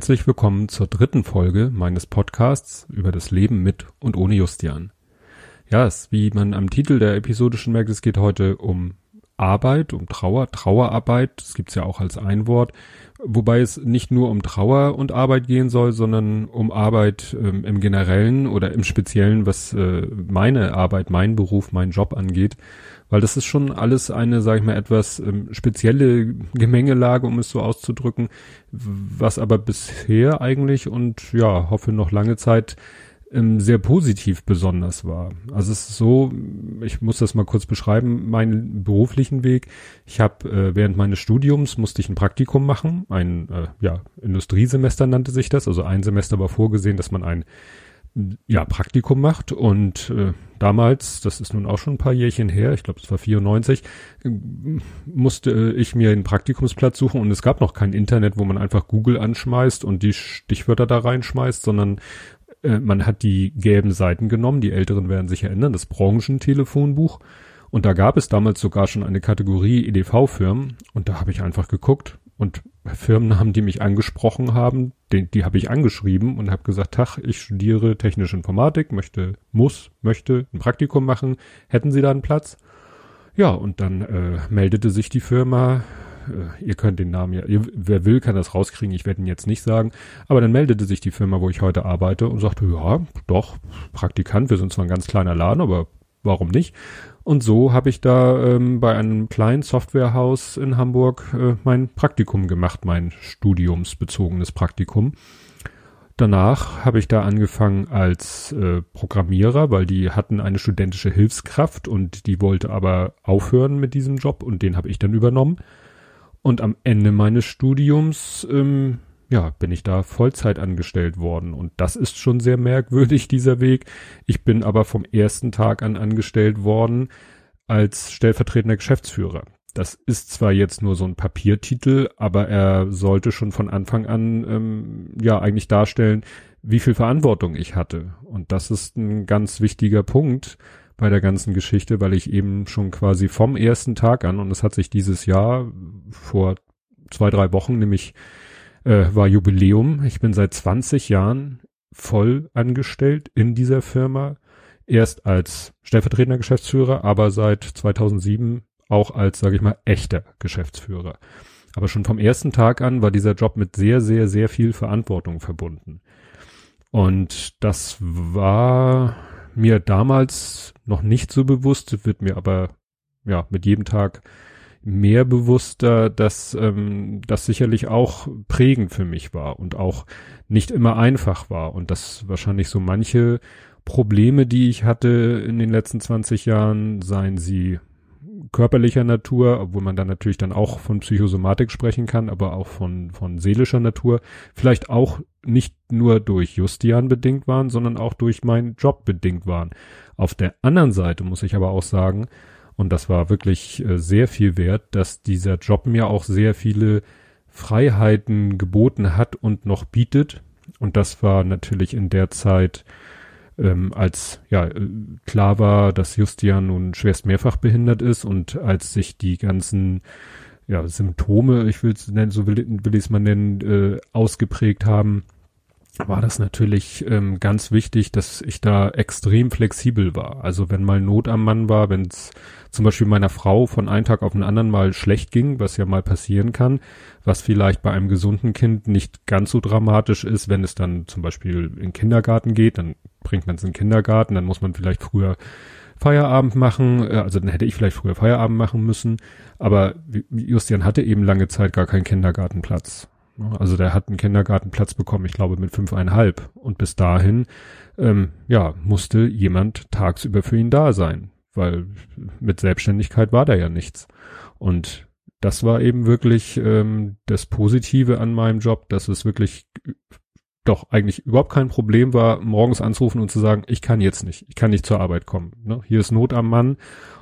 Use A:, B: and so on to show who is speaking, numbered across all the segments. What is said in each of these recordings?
A: herzlich willkommen zur dritten Folge meines Podcasts über das Leben mit und ohne Justian. Ja, es, wie man am Titel der Episode schon merkt, es geht heute um Arbeit, um Trauer, Trauerarbeit, das gibt's ja auch als ein Wort, wobei es nicht nur um Trauer und Arbeit gehen soll, sondern um Arbeit ähm, im Generellen oder im Speziellen, was äh, meine Arbeit, mein Beruf, mein Job angeht, weil das ist schon alles eine, sag ich mal, etwas ähm, spezielle Gemengelage, um es so auszudrücken, was aber bisher eigentlich und ja, hoffe noch lange Zeit ähm, sehr positiv besonders war. Also es ist so, ich muss das mal kurz beschreiben, meinen beruflichen Weg. Ich habe äh, während meines Studiums musste ich ein Praktikum machen, ein äh, ja, Industriesemester nannte sich das, also ein Semester war vorgesehen, dass man ein ja, Praktikum macht und äh, damals, das ist nun auch schon ein paar Jährchen her, ich glaube es war 94, äh, musste ich mir einen Praktikumsplatz suchen und es gab noch kein Internet, wo man einfach Google anschmeißt und die Stichwörter da reinschmeißt, sondern äh, man hat die gelben Seiten genommen, die Älteren werden sich erinnern, das Branchentelefonbuch und da gab es damals sogar schon eine Kategorie EDV-Firmen und da habe ich einfach geguckt und Firmennamen, die mich angesprochen haben, die, die habe ich angeschrieben und habe gesagt, Tach, ich studiere technische Informatik, möchte, muss, möchte ein Praktikum machen. Hätten Sie da einen Platz? Ja, und dann äh, meldete sich die Firma, ihr könnt den Namen ja, ihr, wer will, kann das rauskriegen, ich werde ihn jetzt nicht sagen, aber dann meldete sich die Firma, wo ich heute arbeite und sagte, ja, doch, Praktikant, wir sind zwar ein ganz kleiner Laden, aber warum nicht? Und so habe ich da ähm, bei einem kleinen Softwarehaus in Hamburg äh, mein Praktikum gemacht, mein studiumsbezogenes Praktikum. Danach habe ich da angefangen als äh, Programmierer, weil die hatten eine studentische Hilfskraft und die wollte aber aufhören mit diesem Job und den habe ich dann übernommen. Und am Ende meines Studiums ähm, ja, bin ich da Vollzeit angestellt worden. Und das ist schon sehr merkwürdig, dieser Weg. Ich bin aber vom ersten Tag an angestellt worden als stellvertretender Geschäftsführer. Das ist zwar jetzt nur so ein Papiertitel, aber er sollte schon von Anfang an ähm, ja eigentlich darstellen, wie viel Verantwortung ich hatte. Und das ist ein ganz wichtiger Punkt bei der ganzen Geschichte, weil ich eben schon quasi vom ersten Tag an, und es hat sich dieses Jahr vor zwei, drei Wochen nämlich äh, war Jubiläum. Ich bin seit 20 Jahren voll angestellt in dieser Firma. Erst als stellvertretender Geschäftsführer, aber seit 2007 auch als, sage ich mal, echter Geschäftsführer. Aber schon vom ersten Tag an war dieser Job mit sehr, sehr, sehr viel Verantwortung verbunden. Und das war mir damals noch nicht so bewusst, wird mir aber ja mit jedem Tag mehr bewusster, dass ähm, das sicherlich auch prägend für mich war und auch nicht immer einfach war und dass wahrscheinlich so manche Probleme, die ich hatte in den letzten 20 Jahren, seien sie körperlicher Natur, obwohl man dann natürlich dann auch von Psychosomatik sprechen kann, aber auch von, von seelischer Natur, vielleicht auch nicht nur durch Justian bedingt waren, sondern auch durch meinen Job bedingt waren. Auf der anderen Seite muss ich aber auch sagen, und das war wirklich äh, sehr viel wert, dass dieser Job mir auch sehr viele Freiheiten geboten hat und noch bietet. Und das war natürlich in der Zeit, ähm, als ja äh, klar war, dass Justian nun schwerst mehrfach behindert ist und als sich die ganzen ja, Symptome, ich will es nennen, so will, will ich es mal nennen, äh, ausgeprägt haben, war das natürlich ähm, ganz wichtig, dass ich da extrem flexibel war. Also wenn mal Not am Mann war, wenn es zum Beispiel meiner Frau von einem Tag auf den anderen mal schlecht ging, was ja mal passieren kann, was vielleicht bei einem gesunden Kind nicht ganz so dramatisch ist, wenn es dann zum Beispiel in den Kindergarten geht, dann bringt man es in den Kindergarten, dann muss man vielleicht früher Feierabend machen, äh, also dann hätte ich vielleicht früher Feierabend machen müssen, aber Justian hatte eben lange Zeit gar keinen Kindergartenplatz. Also der hat einen Kindergartenplatz bekommen, ich glaube mit fünfeinhalb. Und bis dahin, ähm, ja, musste jemand tagsüber für ihn da sein, weil mit Selbstständigkeit war da ja nichts. Und das war eben wirklich ähm, das Positive an meinem Job, dass es wirklich doch eigentlich überhaupt kein Problem war, morgens anzurufen und zu sagen, ich kann jetzt nicht, ich kann nicht zur Arbeit kommen. Ne? Hier ist Not am Mann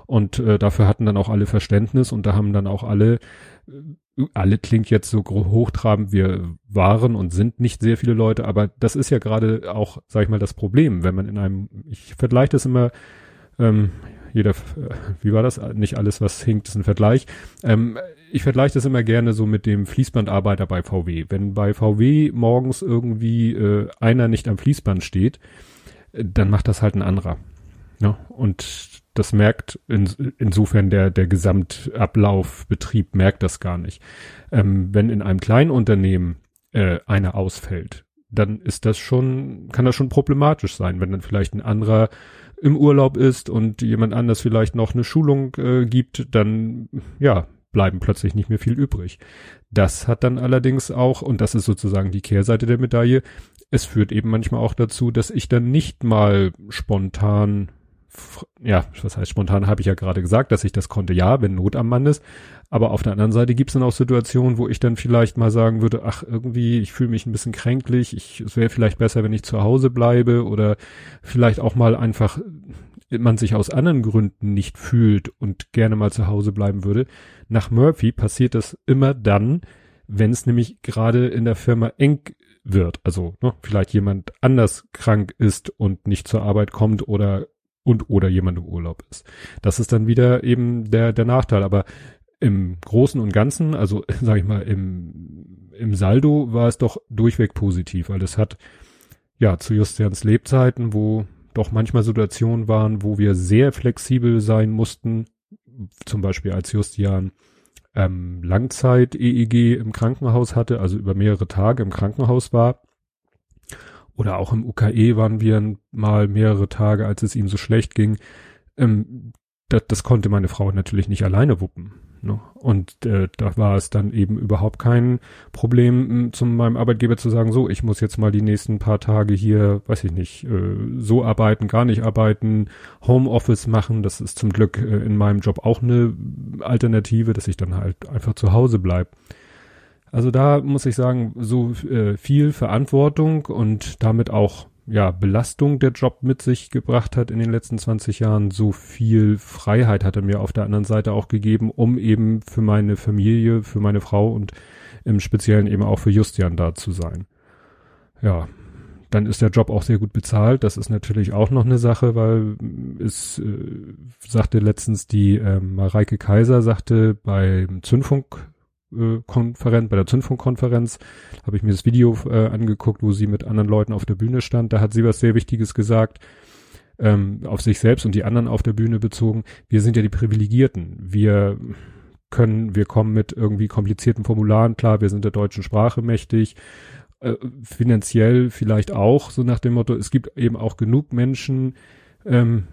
A: und äh, dafür hatten dann auch alle Verständnis und da haben dann auch alle alle klingt jetzt so hochtrabend, wir waren und sind nicht sehr viele Leute, aber das ist ja gerade auch, sag ich mal, das Problem, wenn man in einem, ich vergleiche das immer, ähm, jeder, wie war das? Nicht alles, was hinkt, ist ein Vergleich. Ähm, ich vergleiche das immer gerne so mit dem Fließbandarbeiter bei VW. Wenn bei VW morgens irgendwie äh, einer nicht am Fließband steht, äh, dann macht das halt ein anderer. Ja, und das merkt in, insofern der, der Gesamtablaufbetrieb merkt das gar nicht. Ähm, wenn in einem kleinen Unternehmen äh, einer ausfällt, dann ist das schon, kann das schon problematisch sein, wenn dann vielleicht ein anderer im Urlaub ist und jemand anders vielleicht noch eine Schulung äh, gibt, dann ja, bleiben plötzlich nicht mehr viel übrig. Das hat dann allerdings auch, und das ist sozusagen die Kehrseite der Medaille, es führt eben manchmal auch dazu, dass ich dann nicht mal spontan ja, was heißt spontan, habe ich ja gerade gesagt, dass ich das konnte, ja, wenn Not am Mann ist. Aber auf der anderen Seite gibt es dann auch Situationen, wo ich dann vielleicht mal sagen würde, ach, irgendwie, ich fühle mich ein bisschen kränklich, ich, es wäre vielleicht besser, wenn ich zu Hause bleibe oder vielleicht auch mal einfach man sich aus anderen Gründen nicht fühlt und gerne mal zu Hause bleiben würde. Nach Murphy passiert das immer dann, wenn es nämlich gerade in der Firma eng wird. Also ne, vielleicht jemand anders krank ist und nicht zur Arbeit kommt oder und oder jemand im Urlaub ist. Das ist dann wieder eben der, der Nachteil. Aber im Großen und Ganzen, also sag ich mal, im, im Saldo war es doch durchweg positiv, weil es hat ja zu Justians Lebzeiten, wo doch manchmal Situationen waren, wo wir sehr flexibel sein mussten, zum Beispiel als Justian ähm, Langzeit-EEG im Krankenhaus hatte, also über mehrere Tage im Krankenhaus war, oder auch im UKE waren wir mal mehrere Tage, als es ihm so schlecht ging. Ähm, das, das konnte meine Frau natürlich nicht alleine wuppen. Ne? Und äh, da war es dann eben überhaupt kein Problem, zu meinem Arbeitgeber zu sagen, so, ich muss jetzt mal die nächsten paar Tage hier, weiß ich nicht, äh, so arbeiten, gar nicht arbeiten, Homeoffice machen. Das ist zum Glück äh, in meinem Job auch eine Alternative, dass ich dann halt einfach zu Hause bleib. Also da muss ich sagen, so äh, viel Verantwortung und damit auch ja Belastung der Job mit sich gebracht hat in den letzten 20 Jahren, so viel Freiheit hat er mir auf der anderen Seite auch gegeben, um eben für meine Familie, für meine Frau und im Speziellen eben auch für Justian da zu sein. Ja, dann ist der Job auch sehr gut bezahlt. Das ist natürlich auch noch eine Sache, weil es äh, sagte letztens die äh, Mareike Kaiser, sagte beim Zündfunk Konferenz, bei der Zündfunkkonferenz, habe ich mir das Video äh, angeguckt, wo sie mit anderen Leuten auf der Bühne stand. Da hat sie was sehr Wichtiges gesagt, ähm, auf sich selbst und die anderen auf der Bühne bezogen. Wir sind ja die Privilegierten. Wir können, wir kommen mit irgendwie komplizierten Formularen klar, wir sind der deutschen Sprache mächtig, äh, finanziell vielleicht auch, so nach dem Motto, es gibt eben auch genug Menschen, ähm,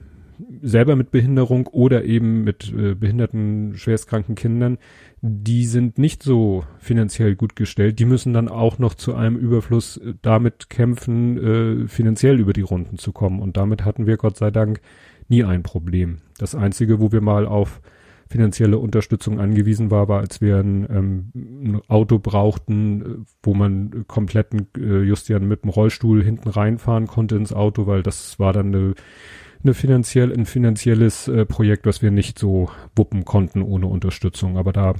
A: selber mit Behinderung oder eben mit äh, behinderten, schwerstkranken Kindern, die sind nicht so finanziell gut gestellt. Die müssen dann auch noch zu einem Überfluss äh, damit kämpfen, äh, finanziell über die Runden zu kommen. Und damit hatten wir Gott sei Dank nie ein Problem. Das Einzige, wo wir mal auf finanzielle Unterstützung angewiesen war, war, als wir ein, ähm, ein Auto brauchten, äh, wo man kompletten äh, Justian mit dem Rollstuhl hinten reinfahren konnte ins Auto, weil das war dann eine eine finanziell, ein finanzielles äh, Projekt, was wir nicht so wuppen konnten ohne Unterstützung. Aber da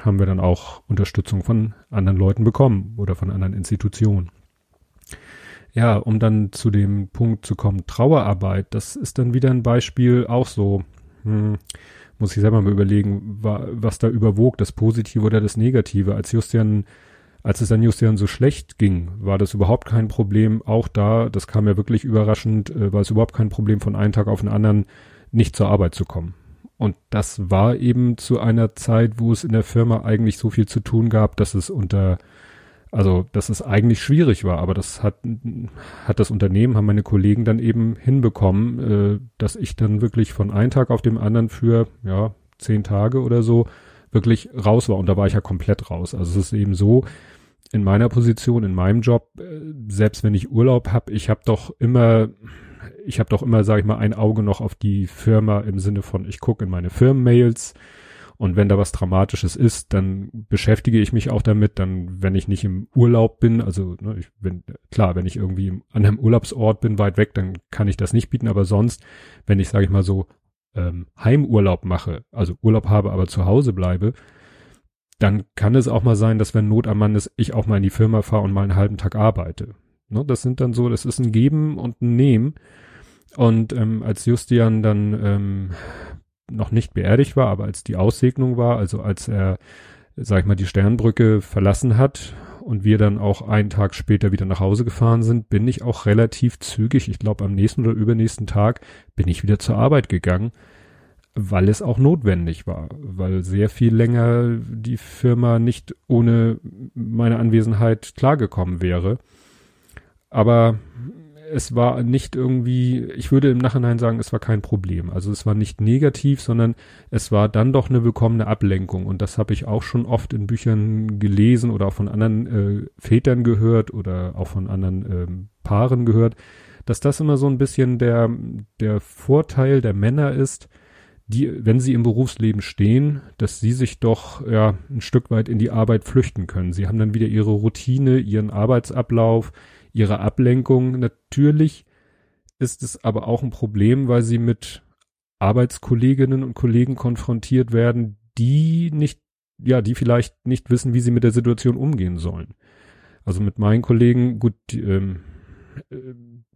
A: haben wir dann auch Unterstützung von anderen Leuten bekommen oder von anderen Institutionen. Ja, um dann zu dem Punkt zu kommen, Trauerarbeit, das ist dann wieder ein Beispiel auch so, hm, muss ich selber mal überlegen, was da überwog, das Positive oder das Negative. Als Justian als es dann Justian so schlecht ging, war das überhaupt kein Problem. Auch da, das kam ja wirklich überraschend, äh, war es überhaupt kein Problem, von einem Tag auf den anderen nicht zur Arbeit zu kommen. Und das war eben zu einer Zeit, wo es in der Firma eigentlich so viel zu tun gab, dass es unter, also, dass es eigentlich schwierig war. Aber das hat, hat das Unternehmen, haben meine Kollegen dann eben hinbekommen, äh, dass ich dann wirklich von einem Tag auf dem anderen für, ja, zehn Tage oder so wirklich raus war. Und da war ich ja komplett raus. Also es ist eben so, in meiner Position, in meinem Job, äh, selbst wenn ich Urlaub habe, ich habe doch immer, ich habe doch immer, sage ich mal, ein Auge noch auf die Firma im Sinne von, ich gucke in meine Firmenmails und wenn da was Dramatisches ist, dann beschäftige ich mich auch damit. Dann, wenn ich nicht im Urlaub bin, also ne, ich, wenn, klar, wenn ich irgendwie an einem Urlaubsort bin, weit weg, dann kann ich das nicht bieten. Aber sonst, wenn ich, sage ich mal so, ähm, Heimurlaub mache, also Urlaub habe, aber zu Hause bleibe, dann kann es auch mal sein, dass wenn Not am Mann ist, ich auch mal in die Firma fahre und mal einen halben Tag arbeite. Ne, das sind dann so, das ist ein Geben und ein Nehmen. Und ähm, als Justian dann ähm, noch nicht beerdigt war, aber als die Aussegnung war, also als er, sag ich mal, die Sternbrücke verlassen hat und wir dann auch einen Tag später wieder nach Hause gefahren sind, bin ich auch relativ zügig, ich glaube am nächsten oder übernächsten Tag, bin ich wieder zur Arbeit gegangen, weil es auch notwendig war, weil sehr viel länger die Firma nicht ohne meine Anwesenheit klargekommen wäre. Aber es war nicht irgendwie, ich würde im Nachhinein sagen, es war kein Problem. Also es war nicht negativ, sondern es war dann doch eine willkommene Ablenkung. Und das habe ich auch schon oft in Büchern gelesen oder auch von anderen äh, Vätern gehört oder auch von anderen ähm, Paaren gehört, dass das immer so ein bisschen der, der Vorteil der Männer ist, die, wenn sie im Berufsleben stehen, dass sie sich doch ja ein Stück weit in die Arbeit flüchten können. Sie haben dann wieder ihre Routine, ihren Arbeitsablauf, ihre Ablenkung. Natürlich ist es aber auch ein Problem, weil sie mit Arbeitskolleginnen und Kollegen konfrontiert werden, die nicht, ja, die vielleicht nicht wissen, wie sie mit der Situation umgehen sollen. Also mit meinen Kollegen, gut, ähm, äh,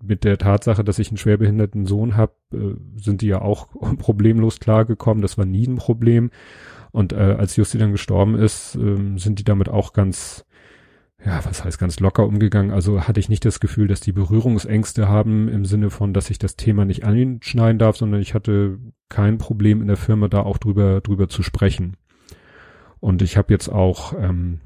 A: mit der Tatsache, dass ich einen schwerbehinderten Sohn habe, äh, sind die ja auch problemlos klargekommen. Das war nie ein Problem. Und äh, als Justi dann gestorben ist, äh, sind die damit auch ganz ja, was heißt ganz locker umgegangen. Also hatte ich nicht das Gefühl, dass die Berührungsängste haben im Sinne von, dass ich das Thema nicht anschneiden darf, sondern ich hatte kein Problem in der Firma da auch drüber drüber zu sprechen. Und ich habe jetzt auch ähm,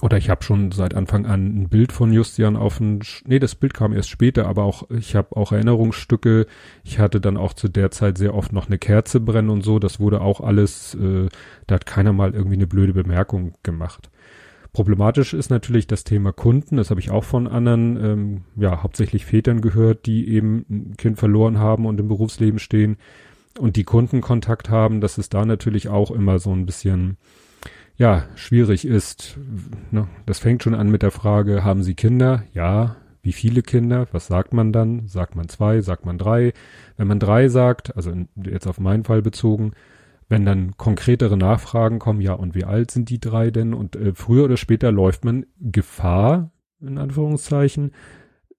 A: oder ich habe schon seit Anfang an ein Bild von Justian auf ein nee, das Bild kam erst später, aber auch ich habe auch Erinnerungsstücke. Ich hatte dann auch zu der Zeit sehr oft noch eine Kerze brennen und so. Das wurde auch alles. Äh, da hat keiner mal irgendwie eine blöde Bemerkung gemacht. Problematisch ist natürlich das Thema Kunden. Das habe ich auch von anderen, ähm, ja, hauptsächlich Vätern gehört, die eben ein Kind verloren haben und im Berufsleben stehen und die Kundenkontakt haben, dass es da natürlich auch immer so ein bisschen, ja, schwierig ist. Ne? Das fängt schon an mit der Frage, haben Sie Kinder? Ja. Wie viele Kinder? Was sagt man dann? Sagt man zwei? Sagt man drei? Wenn man drei sagt, also jetzt auf meinen Fall bezogen, wenn dann konkretere Nachfragen kommen, ja, und wie alt sind die drei denn? Und äh, früher oder später läuft man Gefahr, in Anführungszeichen,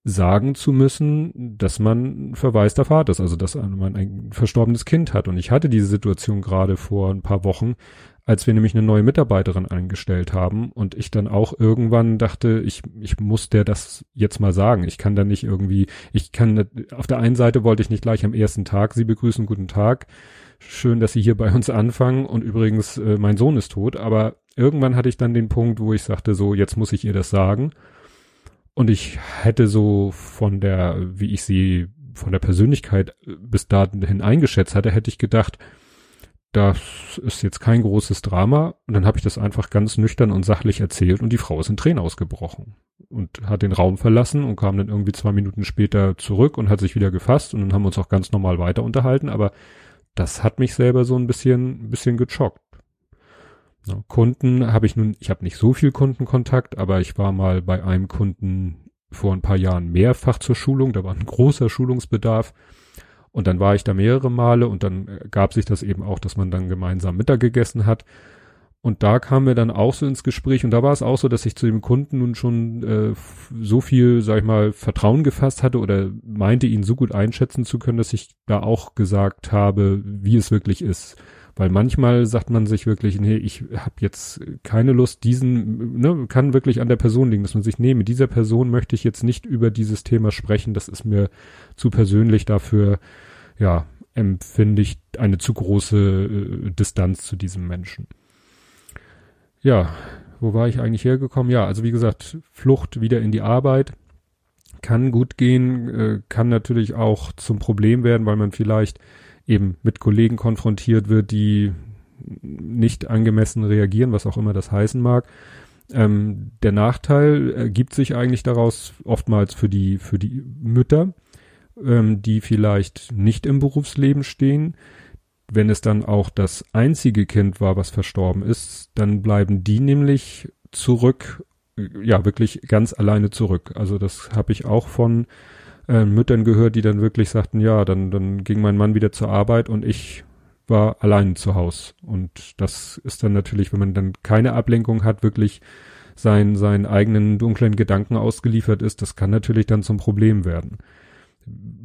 A: sagen zu müssen, dass man verwaister Vater ist, also dass man ein verstorbenes Kind hat. Und ich hatte diese Situation gerade vor ein paar Wochen, als wir nämlich eine neue Mitarbeiterin eingestellt haben und ich dann auch irgendwann dachte, ich, ich muss der das jetzt mal sagen. Ich kann da nicht irgendwie, ich kann, auf der einen Seite wollte ich nicht gleich am ersten Tag sie begrüßen, guten Tag schön, dass Sie hier bei uns anfangen und übrigens, äh, mein Sohn ist tot, aber irgendwann hatte ich dann den Punkt, wo ich sagte, so, jetzt muss ich ihr das sagen. Und ich hätte so von der, wie ich sie von der Persönlichkeit äh, bis dahin eingeschätzt hatte, hätte ich gedacht, das ist jetzt kein großes Drama. Und dann habe ich das einfach ganz nüchtern und sachlich erzählt und die Frau ist in Tränen ausgebrochen und hat den Raum verlassen und kam dann irgendwie zwei Minuten später zurück und hat sich wieder gefasst und dann haben wir uns auch ganz normal weiter unterhalten. Aber das hat mich selber so ein bisschen, ein bisschen gechockt. Kunden habe ich nun, ich habe nicht so viel Kundenkontakt, aber ich war mal bei einem Kunden vor ein paar Jahren mehrfach zur Schulung, da war ein großer Schulungsbedarf. Und dann war ich da mehrere Male und dann gab sich das eben auch, dass man dann gemeinsam Mittag gegessen hat. Und da kamen wir dann auch so ins Gespräch und da war es auch so, dass ich zu dem Kunden nun schon äh, so viel, sag ich mal, Vertrauen gefasst hatte oder meinte, ihn so gut einschätzen zu können, dass ich da auch gesagt habe, wie es wirklich ist. Weil manchmal sagt man sich wirklich, nee, ich habe jetzt keine Lust, diesen, ne, kann wirklich an der Person liegen, dass man sich, nee, mit dieser Person möchte ich jetzt nicht über dieses Thema sprechen, das ist mir zu persönlich dafür, ja, empfinde ich eine zu große äh, Distanz zu diesem Menschen ja, wo war ich eigentlich hergekommen? Ja, also wie gesagt, Flucht wieder in die Arbeit kann gut gehen, äh, kann natürlich auch zum Problem werden, weil man vielleicht eben mit Kollegen konfrontiert wird, die nicht angemessen reagieren, was auch immer das heißen mag. Ähm, der Nachteil ergibt sich eigentlich daraus oftmals für die für die Mütter, ähm, die vielleicht nicht im Berufsleben stehen, wenn es dann auch das einzige Kind war, was verstorben ist, dann bleiben die nämlich zurück, ja, wirklich ganz alleine zurück. Also das habe ich auch von äh, Müttern gehört, die dann wirklich sagten, ja, dann, dann ging mein Mann wieder zur Arbeit und ich war allein zu Haus. Und das ist dann natürlich, wenn man dann keine Ablenkung hat, wirklich sein, seinen eigenen dunklen Gedanken ausgeliefert ist, das kann natürlich dann zum Problem werden.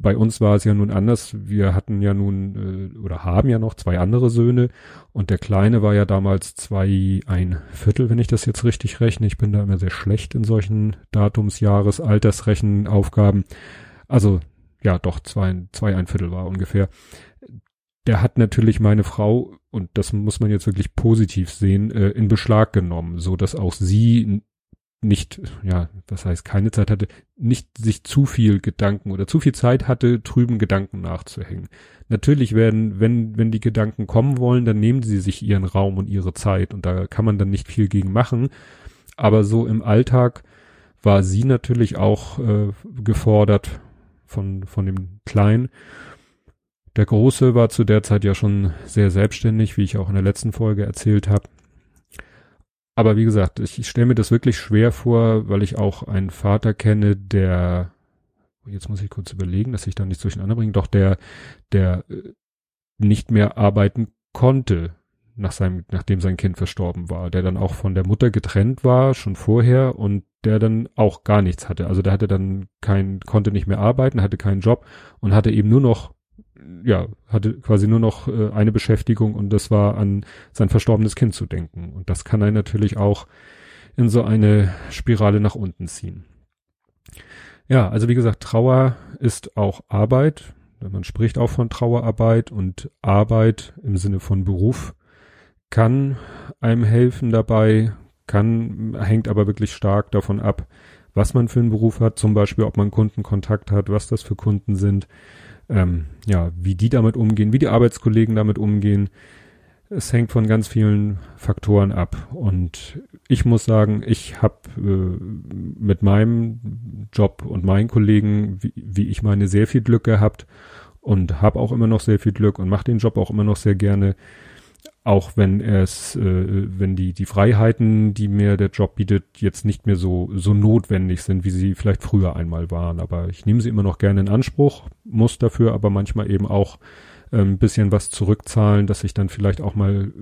A: Bei uns war es ja nun anders. Wir hatten ja nun äh, oder haben ja noch zwei andere Söhne und der Kleine war ja damals zwei, ein Viertel, wenn ich das jetzt richtig rechne. Ich bin da immer sehr schlecht in solchen Datumsjahres, Altersrechenaufgaben. Also ja, doch zwei, zwei ein Viertel war ungefähr. Der hat natürlich meine Frau und das muss man jetzt wirklich positiv sehen äh, in Beschlag genommen, so dass auch sie nicht, ja, was heißt keine Zeit hatte, nicht sich zu viel Gedanken oder zu viel Zeit hatte, trüben Gedanken nachzuhängen. Natürlich werden, wenn, wenn die Gedanken kommen wollen, dann nehmen sie sich ihren Raum und ihre Zeit und da kann man dann nicht viel gegen machen. Aber so im Alltag war sie natürlich auch äh, gefordert von, von dem Kleinen. Der Große war zu der Zeit ja schon sehr selbstständig, wie ich auch in der letzten Folge erzählt habe. Aber wie gesagt, ich, ich stelle mir das wirklich schwer vor, weil ich auch einen Vater kenne, der, jetzt muss ich kurz überlegen, dass ich da nicht durcheinander bringe, doch der, der äh, nicht mehr arbeiten konnte, nach seinem, nachdem sein Kind verstorben war, der dann auch von der Mutter getrennt war, schon vorher, und der dann auch gar nichts hatte. Also der hatte dann kein, konnte nicht mehr arbeiten, hatte keinen Job und hatte eben nur noch ja, hatte quasi nur noch äh, eine Beschäftigung und das war an sein verstorbenes Kind zu denken. Und das kann einen natürlich auch in so eine Spirale nach unten ziehen. Ja, also wie gesagt, Trauer ist auch Arbeit. Man spricht auch von Trauerarbeit und Arbeit im Sinne von Beruf kann einem helfen dabei, kann, hängt aber wirklich stark davon ab, was man für einen Beruf hat, zum Beispiel, ob man Kundenkontakt hat, was das für Kunden sind, ähm, ja, wie die damit umgehen, wie die Arbeitskollegen damit umgehen. Es hängt von ganz vielen Faktoren ab. Und ich muss sagen, ich habe äh, mit meinem Job und meinen Kollegen, wie, wie ich meine, sehr viel Glück gehabt und habe auch immer noch sehr viel Glück und mache den Job auch immer noch sehr gerne auch wenn es, äh, wenn die die Freiheiten, die mir der Job bietet, jetzt nicht mehr so so notwendig sind, wie sie vielleicht früher einmal waren. Aber ich nehme sie immer noch gerne in Anspruch, muss dafür aber manchmal eben auch äh, ein bisschen was zurückzahlen, dass ich dann vielleicht auch mal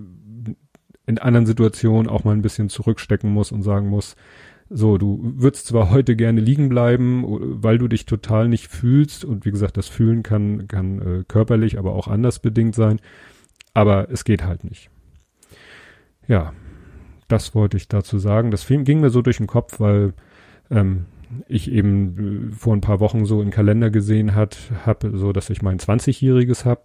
A: in anderen Situationen auch mal ein bisschen zurückstecken muss und sagen muss, so, du würdest zwar heute gerne liegen bleiben, weil du dich total nicht fühlst und wie gesagt, das Fühlen kann kann äh, körperlich, aber auch anders bedingt sein aber es geht halt nicht. Ja, das wollte ich dazu sagen. Das ging mir so durch den Kopf, weil ähm, ich eben äh, vor ein paar Wochen so einen Kalender gesehen hat, habe, so dass ich mein 20-jähriges habe.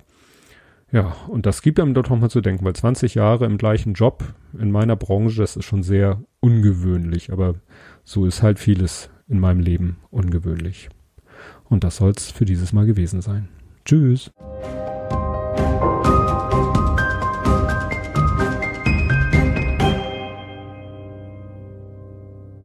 A: Ja, und das gibt einem dort nochmal zu denken, weil 20 Jahre im gleichen Job in meiner Branche, das ist schon sehr ungewöhnlich, aber so ist halt vieles in meinem Leben ungewöhnlich. Und das soll's für dieses Mal gewesen sein. Tschüss.